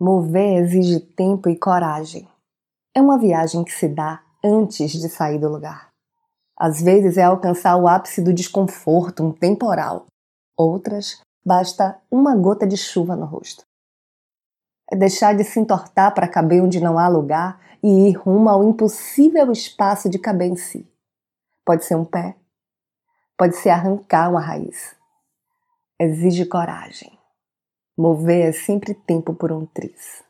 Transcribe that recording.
Mover exige tempo e coragem. É uma viagem que se dá antes de sair do lugar. Às vezes é alcançar o ápice do desconforto, um temporal. Outras, basta uma gota de chuva no rosto. É deixar de se entortar para caber onde não há lugar e ir rumo ao impossível espaço de caber em si. Pode ser um pé, pode ser arrancar uma raiz. Exige coragem. Mover é sempre tempo por um triz.